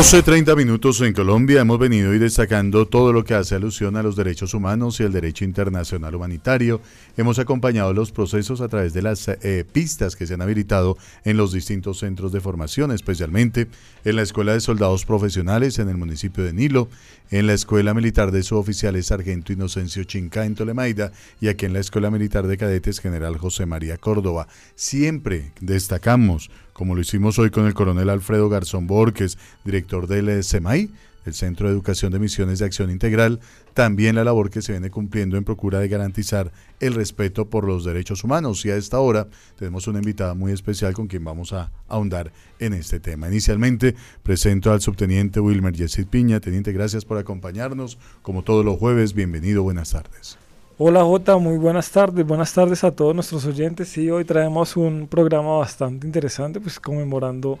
12.30 minutos en Colombia. Hemos venido y destacando todo lo que hace alusión a los derechos humanos y el derecho internacional humanitario. Hemos acompañado los procesos a través de las eh, pistas que se han habilitado en los distintos centros de formación, especialmente en la Escuela de Soldados Profesionales en el municipio de Nilo, en la Escuela Militar de Suboficiales Sargento Inocencio Chinca en Tolemaida y aquí en la Escuela Militar de Cadetes General José María Córdoba. Siempre destacamos como lo hicimos hoy con el coronel Alfredo Garzón Borges, director del SEMAI, el Centro de Educación de Misiones de Acción Integral, también la labor que se viene cumpliendo en procura de garantizar el respeto por los derechos humanos. Y a esta hora tenemos una invitada muy especial con quien vamos a ahondar en este tema. Inicialmente presento al subteniente Wilmer Jessit Piña. Teniente, gracias por acompañarnos. Como todos los jueves, bienvenido, buenas tardes. Hola Jota, muy buenas tardes, buenas tardes a todos nuestros oyentes. Sí, hoy traemos un programa bastante interesante, pues conmemorando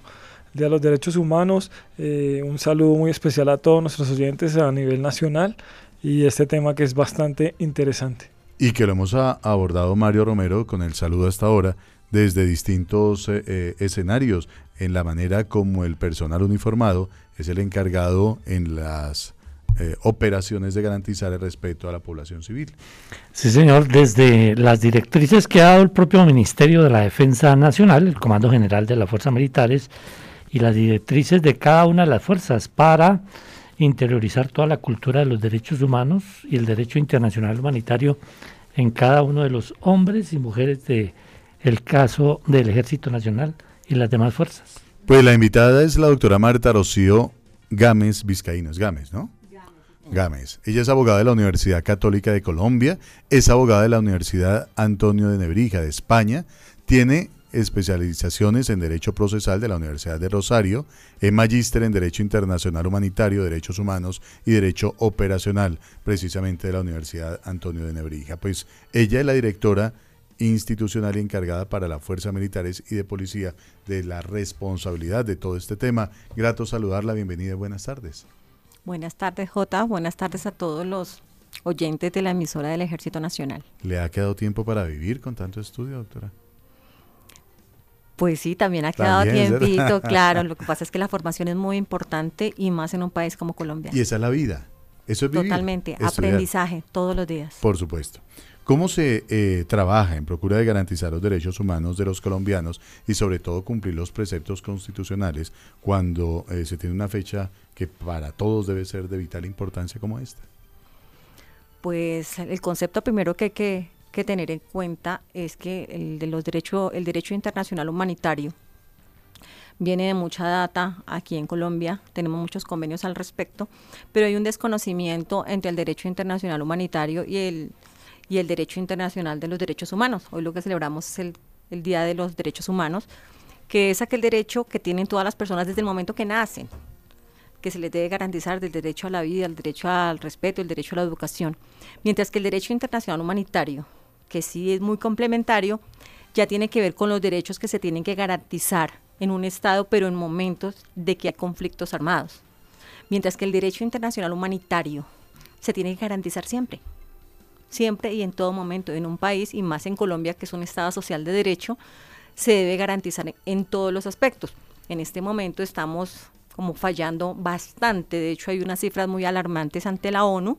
de los Derechos Humanos. Eh, un saludo muy especial a todos nuestros oyentes a nivel nacional y este tema que es bastante interesante. Y que lo hemos abordado Mario Romero con el saludo hasta ahora desde distintos eh, eh, escenarios, en la manera como el personal uniformado es el encargado en las eh, operaciones de garantizar el respeto a la población civil. Sí, señor, desde las directrices que ha dado el propio Ministerio de la Defensa Nacional, el Comando General de las Fuerzas Militares, y las directrices de cada una de las fuerzas para interiorizar toda la cultura de los derechos humanos y el derecho internacional humanitario en cada uno de los hombres y mujeres de el caso del Ejército Nacional y las demás fuerzas. Pues la invitada es la doctora Marta Rocío Gámez Vizcaíno, es Gámez, ¿no? Gámez. Ella es abogada de la Universidad Católica de Colombia, es abogada de la Universidad Antonio de Nebrija de España, tiene especializaciones en Derecho Procesal de la Universidad de Rosario, es magíster en Derecho Internacional Humanitario, Derechos Humanos y Derecho Operacional, precisamente de la Universidad Antonio de Nebrija. Pues ella es la directora institucional y encargada para las fuerzas militares y de policía de la responsabilidad de todo este tema. Grato saludarla, bienvenida y buenas tardes. Buenas tardes, Jota. Buenas tardes a todos los oyentes de la emisora del Ejército Nacional. ¿Le ha quedado tiempo para vivir con tanto estudio, doctora? Pues sí, también ha quedado tiempito, claro. Lo que pasa es que la formación es muy importante y más en un país como Colombia. Y esa es la vida. Eso es vivir. Totalmente, aprendizaje todos los días. Por supuesto. ¿Cómo se eh, trabaja en procura de garantizar los derechos humanos de los colombianos y sobre todo cumplir los preceptos constitucionales cuando eh, se tiene una fecha que para todos debe ser de vital importancia como esta? Pues el concepto primero que hay que, tener en cuenta es que el de los derechos, el derecho internacional humanitario viene de mucha data aquí en Colombia, tenemos muchos convenios al respecto, pero hay un desconocimiento entre el derecho internacional humanitario y el y el derecho internacional de los derechos humanos. Hoy lo que celebramos es el, Día de los Derechos Humanos, que es aquel derecho que tienen todas las personas desde el momento que nacen, que se les debe garantizar del derecho a la vida, el derecho al respeto, el derecho a la educación. Mientras que el derecho internacional humanitario, que sí es muy complementario, ya tiene que ver con los derechos que se tienen que garantizar en un Estado, pero en momentos de que hay conflictos armados. Mientras que el derecho internacional humanitario se tiene que garantizar siempre siempre y en todo momento en un país y más en Colombia, que es un Estado social de derecho, se debe garantizar en todos los aspectos. En este momento estamos como fallando bastante, de hecho hay unas cifras muy alarmantes ante la ONU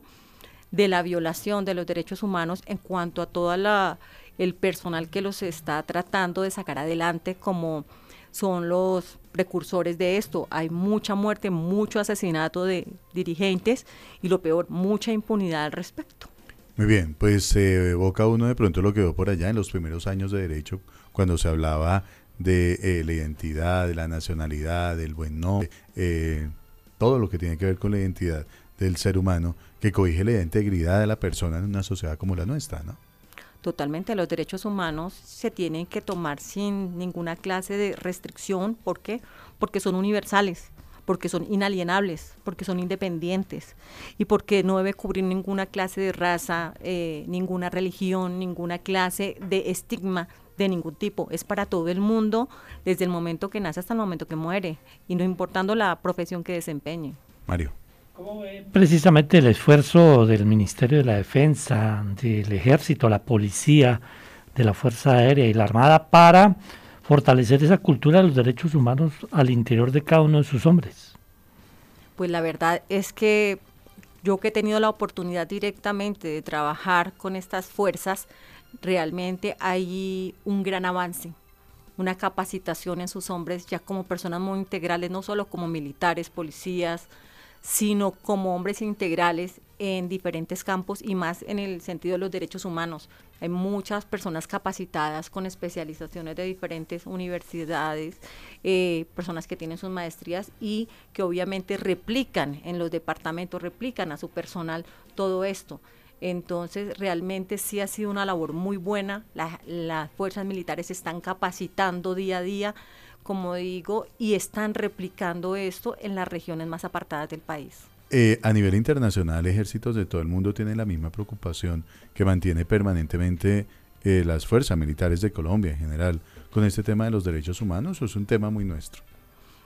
de la violación de los derechos humanos en cuanto a todo el personal que los está tratando de sacar adelante como son los precursores de esto. Hay mucha muerte, mucho asesinato de dirigentes y lo peor, mucha impunidad al respecto. Muy bien, pues se evoca uno de pronto lo que veo por allá en los primeros años de derecho, cuando se hablaba de eh, la identidad, de la nacionalidad, del buen nombre, eh, todo lo que tiene que ver con la identidad del ser humano, que cobije la integridad de la persona en una sociedad como la nuestra, ¿no? Totalmente, los derechos humanos se tienen que tomar sin ninguna clase de restricción. ¿Por qué? Porque son universales porque son inalienables, porque son independientes y porque no debe cubrir ninguna clase de raza, eh, ninguna religión, ninguna clase de estigma de ningún tipo. Es para todo el mundo desde el momento que nace hasta el momento que muere y no importando la profesión que desempeñe. Mario. ¿Cómo ve precisamente el esfuerzo del Ministerio de la Defensa, del Ejército, la Policía, de la Fuerza Aérea y la Armada para fortalecer esa cultura de los derechos humanos al interior de cada uno de sus hombres. Pues la verdad es que yo que he tenido la oportunidad directamente de trabajar con estas fuerzas, realmente hay un gran avance, una capacitación en sus hombres ya como personas muy integrales, no solo como militares, policías, sino como hombres integrales en diferentes campos y más en el sentido de los derechos humanos. Hay muchas personas capacitadas con especializaciones de diferentes universidades, eh, personas que tienen sus maestrías y que obviamente replican en los departamentos, replican a su personal todo esto. Entonces, realmente sí ha sido una labor muy buena. las fuerzas militares se están capacitando día a día como digo, y están replicando esto en las regiones más apartadas del país. Eh, a nivel internacional, ejércitos de todo el mundo tienen la misma preocupación que mantiene permanentemente eh, las fuerzas militares de Colombia en general con este tema de los derechos humanos o es un tema muy nuestro?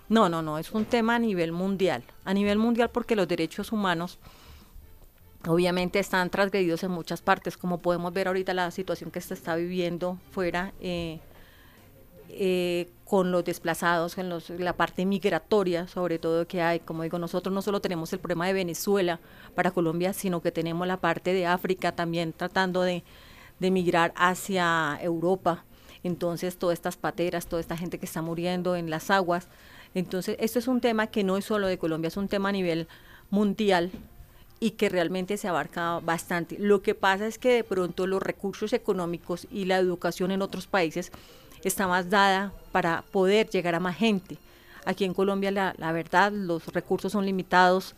No, no, no, es un tema a nivel mundial. A nivel mundial porque los derechos humanos obviamente están transgredidos en muchas partes, como podemos ver ahorita la situación que se está viviendo fuera. Eh, eh, con los desplazados, en la parte migratoria, sobre todo que hay. Como digo, nosotros no solo tenemos el problema de Venezuela para Colombia, sino que tenemos la parte de África también tratando de, de migrar hacia Europa. Entonces, todas estas pateras, toda esta gente que está muriendo en las aguas. Entonces, esto es un tema que no es solo de Colombia, es un tema a nivel mundial y que realmente se abarca bastante. Lo que pasa es que de pronto los recursos económicos y la educación en otros países está más dada para poder llegar a más gente. Aquí en Colombia la, la verdad los recursos son limitados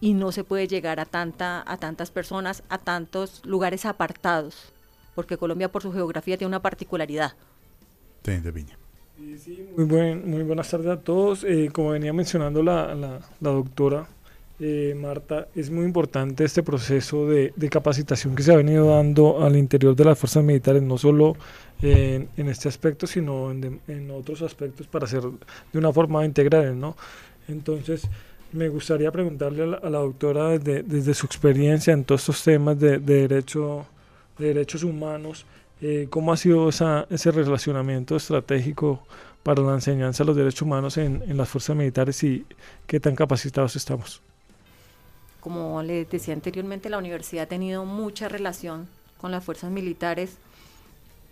y no se puede llegar a, tanta, a tantas personas, a tantos lugares apartados, porque Colombia por su geografía tiene una particularidad. Viña. Sí, muy, buen, muy buenas tardes a todos. Eh, como venía mencionando la, la, la doctora, eh, Marta, es muy importante este proceso de, capacitación que se ha venido dando al interior de las fuerzas militares, no solo en, este aspecto, sino en, otros aspectos para hacer de una forma integral, ¿no? Entonces, me gustaría preguntarle a la, doctora desde, su experiencia en todos estos temas de, derecho, de derechos humanos, eh, ¿cómo ha sido ese relacionamiento estratégico para la enseñanza de los derechos humanos en, en las fuerzas militares y qué tan capacitados estamos? Como les decía anteriormente, la universidad ha tenido mucha relación con las fuerzas militares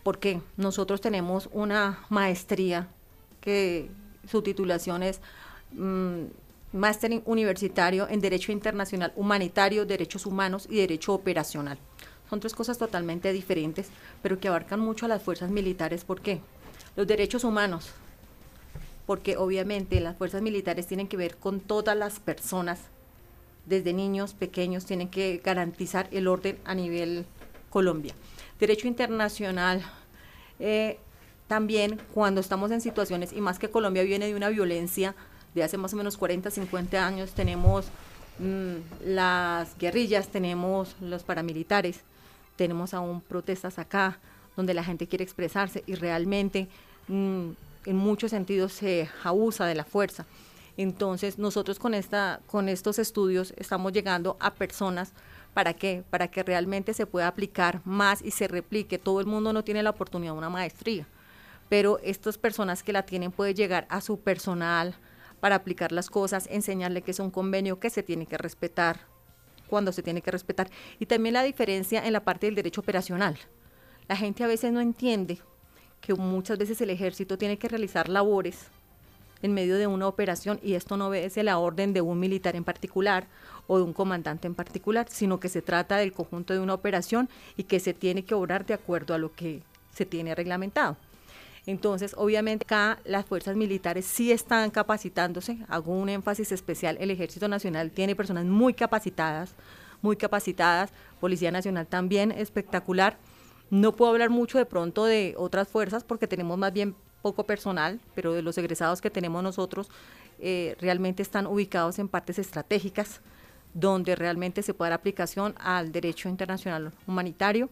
porque nosotros tenemos una maestría que su titulación es mm, Máster Universitario en Derecho Internacional Humanitario, Derechos Humanos y Derecho Operacional. Son tres cosas totalmente diferentes, pero que abarcan mucho a las fuerzas militares. ¿Por qué? Los derechos humanos, porque obviamente las fuerzas militares tienen que ver con todas las personas desde niños pequeños tienen que garantizar el orden a nivel Colombia. Derecho internacional, eh, también cuando estamos en situaciones, y más que Colombia viene de una violencia de hace más o menos 40, 50 años, tenemos mm, las guerrillas, tenemos los paramilitares, tenemos aún protestas acá, donde la gente quiere expresarse y realmente mm, en muchos sentidos se abusa de la fuerza. Entonces, nosotros con, esta, con estos estudios estamos llegando a personas ¿Para qué? Para que realmente se pueda aplicar más y se replique. Todo el mundo no tiene la oportunidad de una maestría, pero estas personas que la tienen pueden llegar a su personal para aplicar las cosas, enseñarle que es un convenio que se tiene que respetar, cuando se tiene que respetar. Y también la diferencia en la parte del derecho operacional. La gente a veces no entiende que muchas veces el ejército tiene que realizar labores en medio de una operación y esto no obedece la orden de un militar en particular o de un comandante en particular, sino que se trata del conjunto de una operación y que se tiene que obrar de acuerdo a lo que se tiene reglamentado. Entonces, obviamente acá las fuerzas militares sí están capacitándose, hago un énfasis especial, el Ejército Nacional tiene personas muy capacitadas, muy capacitadas, Policía Nacional también espectacular. No puedo hablar mucho de pronto de otras fuerzas porque tenemos más bien poco personal, pero de los egresados que tenemos nosotros eh, realmente están ubicados en partes estratégicas donde realmente se puede dar aplicación al derecho internacional humanitario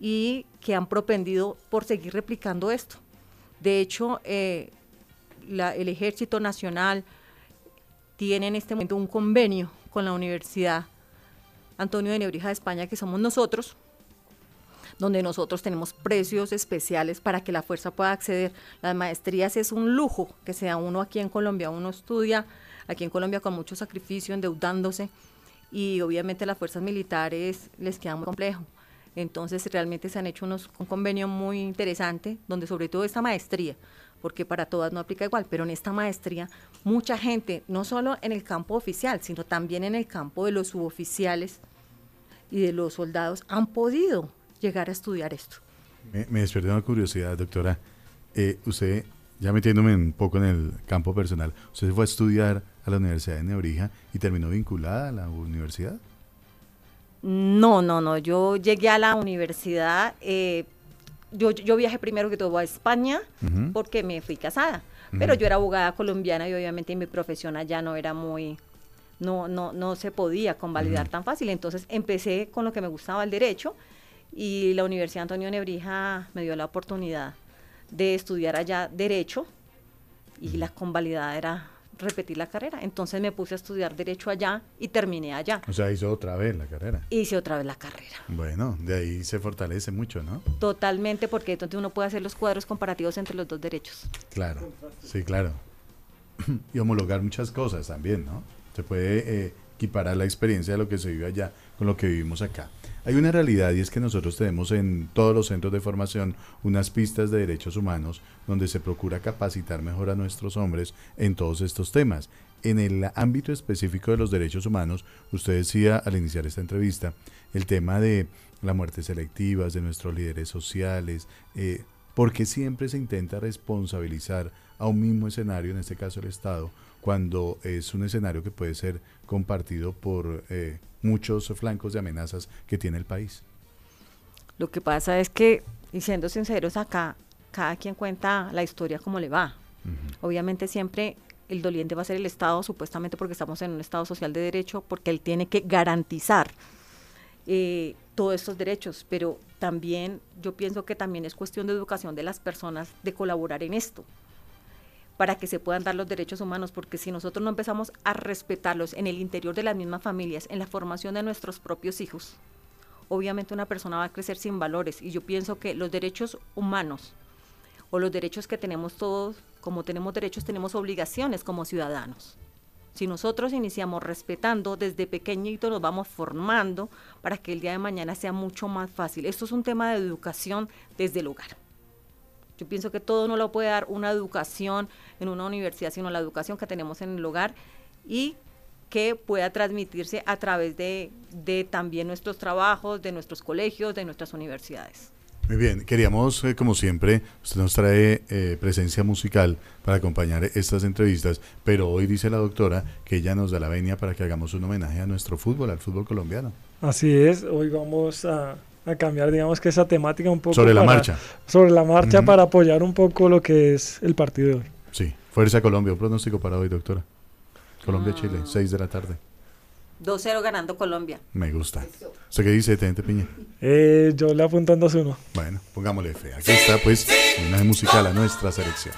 y que han propendido por seguir replicando esto. De hecho, eh, el Ejército Nacional tiene en este momento un convenio con la Universidad Antonio de Nebrija de España, que somos nosotros, donde nosotros tenemos precios especiales para que la fuerza pueda acceder. Las maestrías es un lujo que sea uno aquí en Colombia, uno estudia aquí en Colombia con mucho sacrificio, endeudándose, y obviamente las fuerzas militares les queda muy complejo. Entonces realmente se han hecho unos, un convenio muy interesante, donde sobre todo esta maestría, porque para todas no aplica igual, pero en esta maestría mucha gente, no solo en el campo oficial, sino también en el campo de los suboficiales y de los soldados, han podido llegar a estudiar esto. Me, me una curiosidad, doctora. Eh, usted, ya metiéndome un poco en el campo personal, usted fue a estudiar a la Universidad de Nebrija y terminó vinculada a la universidad. No, no, no. Yo llegué a la universidad. Eh, yo, yo, viajé primero que todo a España porque me fui casada. Pero yo era abogada colombiana y obviamente mi profesión allá no era muy, no, no, no se podía convalidar tan fácil. Entonces empecé con lo que me gustaba el derecho y la Universidad Antonio Nebrija me dio la oportunidad de estudiar allá derecho y la convalidada era repetir la carrera. Entonces me puse a estudiar derecho allá y terminé allá. O sea, hizo otra vez la carrera. Hice otra vez la carrera. Bueno, de ahí se fortalece mucho, ¿no? Totalmente, porque entonces uno puede hacer los cuadros comparativos entre los dos derechos. Claro, sí, claro. Y homologar muchas cosas también, ¿no? Se puede eh, equiparar la experiencia de lo que se vive allá con lo que vivimos acá. Hay una realidad y es que nosotros tenemos en todos los centros de formación unas pistas de derechos humanos donde se procura capacitar mejor a nuestros hombres en todos estos temas. En el ámbito específico de los derechos humanos, usted decía al iniciar esta entrevista el tema de la muerte selectivas, de nuestros líderes sociales, eh, porque siempre se intenta responsabilizar a un mismo escenario, en este caso el Estado, cuando es un escenario que puede ser compartido por eh, muchos flancos de amenazas que tiene el país. Lo que pasa es que, y siendo sinceros acá, cada quien cuenta la historia como le va. Obviamente siempre el doliente va a ser el Estado, supuestamente porque estamos en un Estado social de derecho, porque él tiene que garantizar eh, todos estos derechos, pero también yo pienso que también es cuestión de educación de las personas de colaborar en esto para que se puedan dar los derechos humanos, porque si nosotros no empezamos a respetarlos en el interior de las mismas familias, en la formación de nuestros propios hijos, obviamente una persona va a crecer sin valores. Y yo pienso que los derechos humanos o los derechos que tenemos todos, como tenemos derechos, tenemos obligaciones como ciudadanos. Si nosotros iniciamos respetando, desde pequeñito nos vamos formando para que el día de mañana sea mucho más fácil. Esto es un tema de educación desde el hogar. Yo pienso que todo no lo puede dar una educación en una universidad, sino la educación que tenemos en el hogar y que pueda transmitirse a través de, también nuestros trabajos, de nuestros colegios, de nuestras universidades. Muy bien, queríamos, eh, como siempre, usted nos trae eh, presencia musical para acompañar estas entrevistas, pero hoy dice la doctora que ella nos da la venia para que hagamos un homenaje a nuestro fútbol, al fútbol colombiano. Así es, hoy vamos a, a cambiar, digamos que esa temática un poco. Sobre la marcha. Sobre la marcha para apoyar un poco lo que es el partido de hoy. Sí, Fuerza Colombia, un pronóstico para hoy, doctora. Colombia-Chile, 6 ah. de la tarde. 2-0 ganando Colombia. Me gusta. ¿Usted qué dice, Teniente Piña? Eh, yo le apunto en 2-1. Bueno, pongámosle fe. Aquí está, pues, una musical a nuestra selección.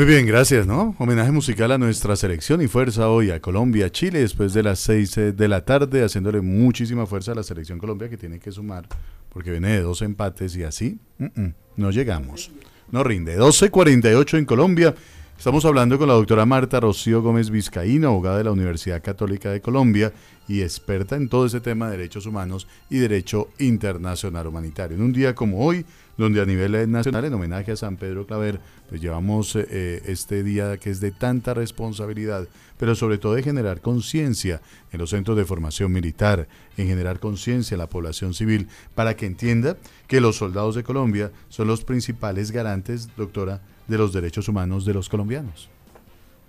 Muy bien, gracias, ¿no? Homenaje musical a nuestra selección y fuerza hoy a Colombia, Chile, después de las 6 eh, de la tarde, haciéndole muchísima fuerza a la selección Colombia que tiene que sumar, porque viene de dos empates y así no llegamos. No rinde. 12.48 en Colombia. Estamos hablando con la doctora Marta Rocío Gómez Vizcaíno, abogada de la Universidad Católica de Colombia y experta en todo ese tema de derechos humanos y derecho internacional humanitario. En un día como hoy, donde a nivel nacional, en homenaje a San Pedro Claver, pues llevamos eh, este día que es de tanta responsabilidad, pero sobre todo de generar conciencia en los centros de formación militar, en generar conciencia en la población civil, para que entienda que los soldados de Colombia son los principales garantes, doctora, de los derechos humanos de los colombianos.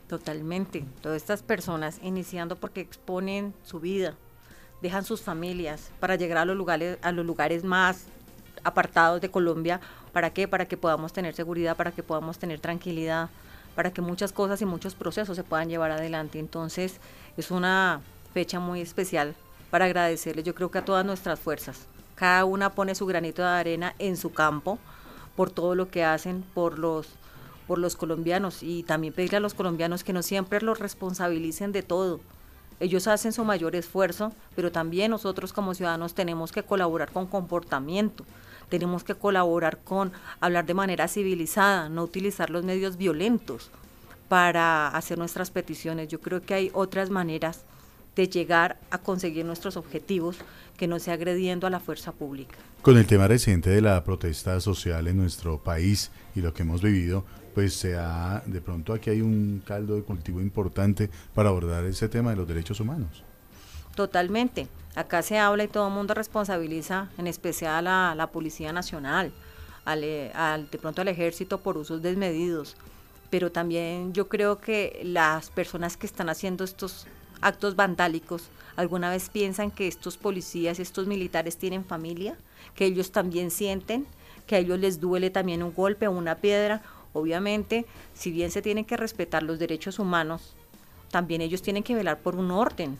Totalmente. Todas estas personas, iniciando porque exponen su vida, dejan sus familias para llegar a los lugares, a los lugares más apartados de Colombia. ¿Para qué? Para que podamos tener seguridad, para que podamos tener tranquilidad, para que muchas cosas y muchos procesos se puedan llevar adelante. Entonces, es una fecha muy especial para agradecerles, yo creo que a todas nuestras fuerzas. Cada una pone su granito de arena en su campo por todo lo que hacen por los por los colombianos y también pedirle a los colombianos que no siempre los responsabilicen de todo. Ellos hacen su mayor esfuerzo, pero también nosotros como ciudadanos tenemos que colaborar con comportamiento, tenemos que colaborar con hablar de manera civilizada, no utilizar los medios violentos para hacer nuestras peticiones. Yo creo que hay otras maneras de llegar a conseguir nuestros objetivos que no sea agrediendo a la fuerza pública. Con el tema reciente de la protesta social en nuestro país y lo que hemos vivido, pues se ha, de pronto aquí hay un caldo de cultivo importante para abordar ese tema de los derechos humanos. Totalmente. Acá se habla y todo el mundo responsabiliza, en especial a la Policía Nacional, al, eh, al, de pronto al ejército por usos desmedidos. Pero también yo creo que las personas que están haciendo estos actos vandálicos, ¿alguna vez piensan que estos policías estos militares tienen familia? ¿Que ellos también sienten? ¿Que a ellos les duele también un golpe o una piedra? Obviamente, si bien se tienen que respetar los derechos humanos, también ellos tienen que velar por un orden.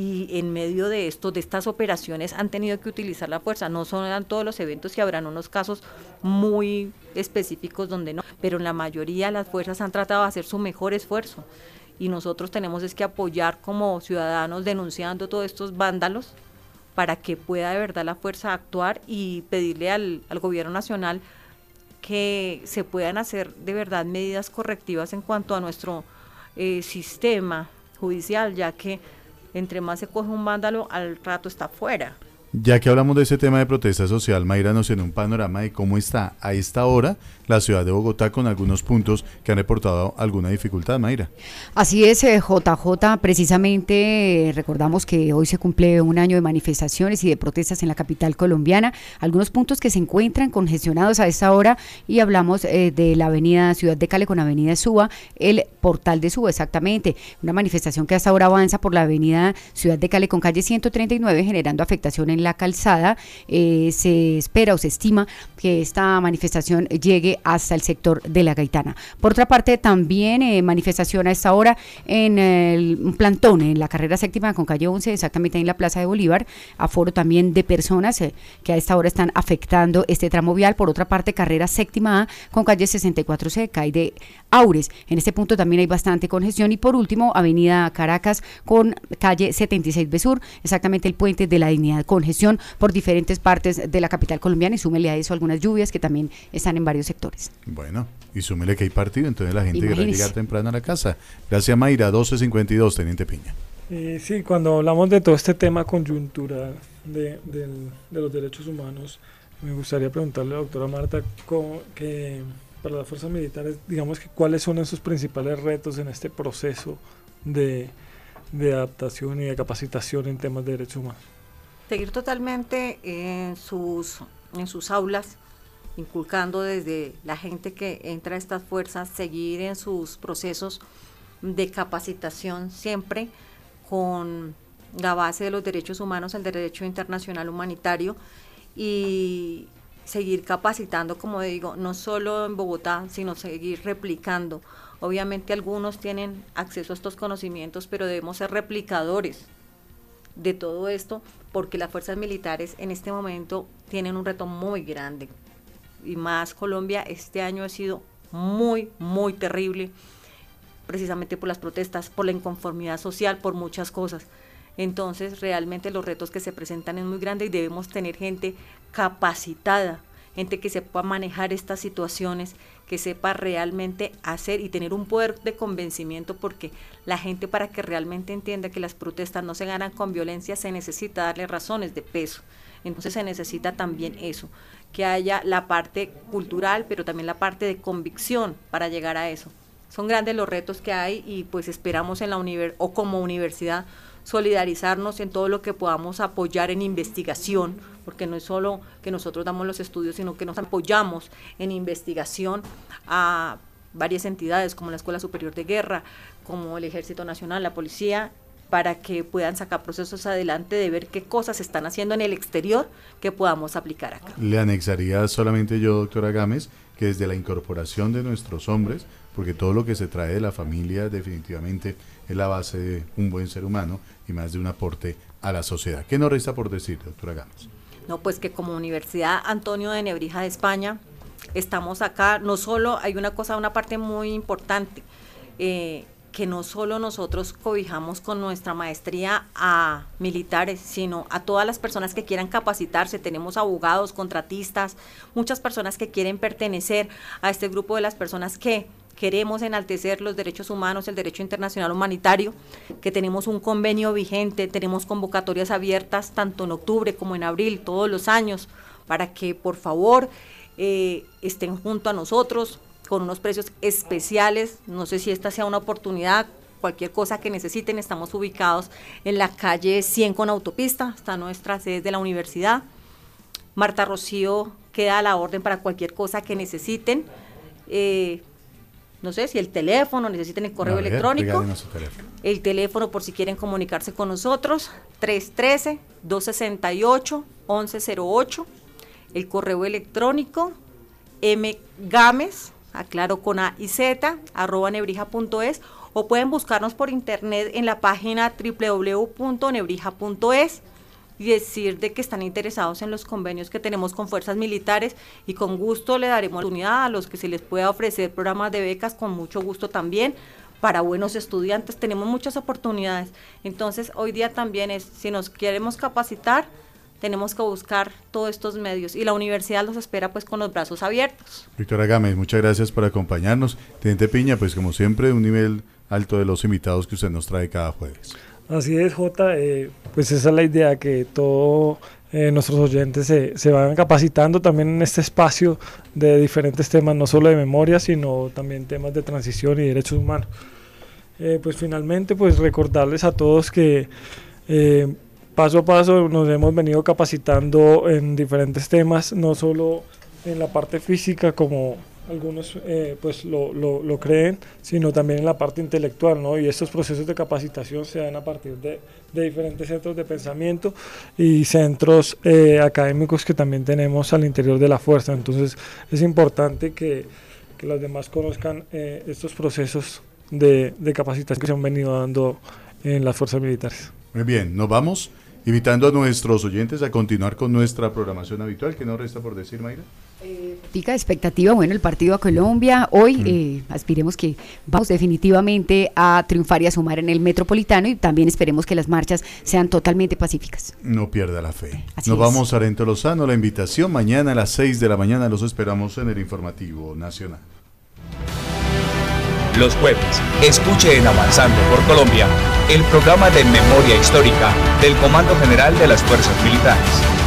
Y en medio de esto, de estas operaciones, han tenido que utilizar la fuerza. No son todos los eventos y habrán unos casos muy específicos donde no, pero en la mayoría las fuerzas han tratado de hacer su mejor esfuerzo y nosotros tenemos es que apoyar como ciudadanos denunciando todos estos vándalos para que pueda de verdad la fuerza actuar y pedirle al, al gobierno nacional que se puedan hacer de verdad medidas correctivas en cuanto a nuestro eh, sistema judicial, ya que entre más se coge un vándalo, al rato está fuera. Ya que hablamos de ese tema de protesta social, Mayra nos en un panorama de cómo está a esta hora la ciudad de Bogotá con algunos puntos que han reportado alguna dificultad, Mayra. Así es, JJ, eh, precisamente recordamos que hoy se cumple un año de manifestaciones y de protestas en la capital colombiana, algunos puntos que se encuentran congestionados a esta hora y hablamos eh, de la avenida Ciudad de Cale con avenida Suba, el portal de Suba exactamente, una manifestación que hasta ahora avanza por la avenida Ciudad de Cale con calle 139 generando afectación en la calzada. Eh, se espera o se estima que esta manifestación llegue hasta el sector de la Gaitana. Por otra parte, también eh, manifestación a esta hora en el plantón, en la carrera séptima con calle 11, exactamente en la Plaza de Bolívar, aforo también de personas eh, que a esta hora están afectando este tramo vial. Por otra parte, carrera séptima con calle 64C, calle Aures. En este punto también hay bastante congestión. Y por último, Avenida Caracas con calle 76B Sur, exactamente el puente de la dignidad, congestión por diferentes partes de la capital colombiana y súmele a eso algunas lluvias que también están en varios sectores. Bueno, y súmele que hay partido, entonces la gente quiere llegar temprano a la casa. Gracias Mayra, 1252, Teniente Piña. Eh, sí, cuando hablamos de todo este tema coyuntural de, de, de los derechos humanos, me gustaría preguntarle a la doctora Marta cómo, que para las fuerzas militares, digamos que cuáles son esos principales retos en este proceso de, de adaptación y de capacitación en temas de derechos humanos. Seguir totalmente en sus, en sus aulas, inculcando desde la gente que entra a estas fuerzas, seguir en sus procesos de capacitación siempre con la base de los derechos humanos, el derecho internacional humanitario y seguir capacitando, como digo, no solo en Bogotá, sino seguir replicando. Obviamente algunos tienen acceso a estos conocimientos, pero debemos ser replicadores de todo esto porque las fuerzas militares en este momento tienen un reto muy grande. Y más Colombia este año ha sido muy, muy terrible, precisamente por las protestas, por la inconformidad social, por muchas cosas. Entonces, realmente los retos que se presentan es muy grandes y debemos tener gente capacitada, gente que sepa manejar estas situaciones, que sepa realmente hacer y tener un poder de convencimiento, porque la gente para que realmente entienda que las protestas no se ganan con violencia, se necesita darle razones de peso. Entonces se necesita también eso, que haya la parte cultural, pero también la parte de convicción para llegar a eso. Son grandes los retos que hay y pues esperamos en la universidad o como universidad solidarizarnos en todo lo que podamos apoyar en investigación, porque no es solo que nosotros damos los estudios, sino que nos apoyamos en investigación a varias entidades como la Escuela Superior de Guerra, como el Ejército Nacional, la Policía, para que puedan sacar procesos adelante de ver qué cosas se están haciendo en el exterior que podamos aplicar acá. Le anexaría solamente yo, doctora Gámez, que desde la incorporación de nuestros hombres, porque todo lo que se trae de la familia definitivamente es la base de un buen ser humano y más de un aporte a la sociedad. ¿Qué nos resta por decir, doctora Gámez? No, pues que como Universidad Antonio de Nebrija de España, estamos acá, no solo hay una cosa, una parte muy importante, eh, que no solo nosotros cobijamos con nuestra maestría a militares, sino a todas las personas que quieran capacitarse. Tenemos abogados, contratistas, muchas personas que quieren pertenecer a este grupo de las personas que queremos enaltecer los derechos humanos, el derecho internacional humanitario, que tenemos un convenio vigente, tenemos convocatorias abiertas tanto en octubre como en abril, todos los años, para que por favor eh, estén junto a nosotros con unos precios especiales. No sé si esta sea una oportunidad, cualquier cosa que necesiten, estamos ubicados en la calle 100 con autopista, está nuestra sede de la universidad. Marta Rocío queda a la orden para cualquier cosa que necesiten. Eh, no sé si el teléfono, necesiten el correo electrónico. El teléfono por si quieren comunicarse con nosotros, 313-268-1108. El correo electrónico, mgames, aclaro con A y Z, arroba nebrija.es, o pueden buscarnos por internet en la página www.nebrija.es y decir de que están interesados en los convenios que tenemos con fuerzas militares y con gusto le daremos oportunidad a los que se les pueda ofrecer programas de becas, con mucho gusto también para buenos estudiantes, tenemos muchas oportunidades. Entonces, hoy día también es, si nos queremos capacitar, tenemos que buscar todos estos medios y la universidad los espera pues con los brazos abiertos. Victoria Gámez, muchas gracias por acompañarnos. Teniente Piña, pues como siempre, un nivel alto de los invitados que usted nos trae cada jueves. Así es, Jota. Eh, pues esa es la idea, que todos eh, nuestros oyentes se, se vayan capacitando también en este espacio de diferentes temas, no solo de memoria, sino también temas de transición y derechos humanos. Eh, pues finalmente, pues recordarles a todos que paso a paso nos hemos venido capacitando en diferentes temas, no solo en la parte física como algunos eh, pues lo, lo, creen, sino también en la parte intelectual, ¿no? Y estos procesos de capacitación se dan a partir de, de diferentes centros de pensamiento y centros eh, académicos que también tenemos al interior de la fuerza. Entonces es importante que, que los demás conozcan eh, estos procesos de, de capacitación que se han venido dando en las fuerzas militares. Muy bien, nos vamos invitando a nuestros oyentes a continuar con nuestra programación habitual. ¿Qué nos resta por decir, Mayra? Eh, expectativa, bueno, el partido a Colombia. Hoy mm. eh, aspiremos que vamos definitivamente a triunfar y a sumar en el metropolitano y también esperemos que las marchas sean totalmente pacíficas. No pierda la fe. Nos vamos a Rento Lozano. La invitación mañana a las 6 de la mañana los esperamos en el informativo nacional. Los jueves, escuche en Avanzando por Colombia el programa de memoria histórica del Comando General de las Fuerzas Militares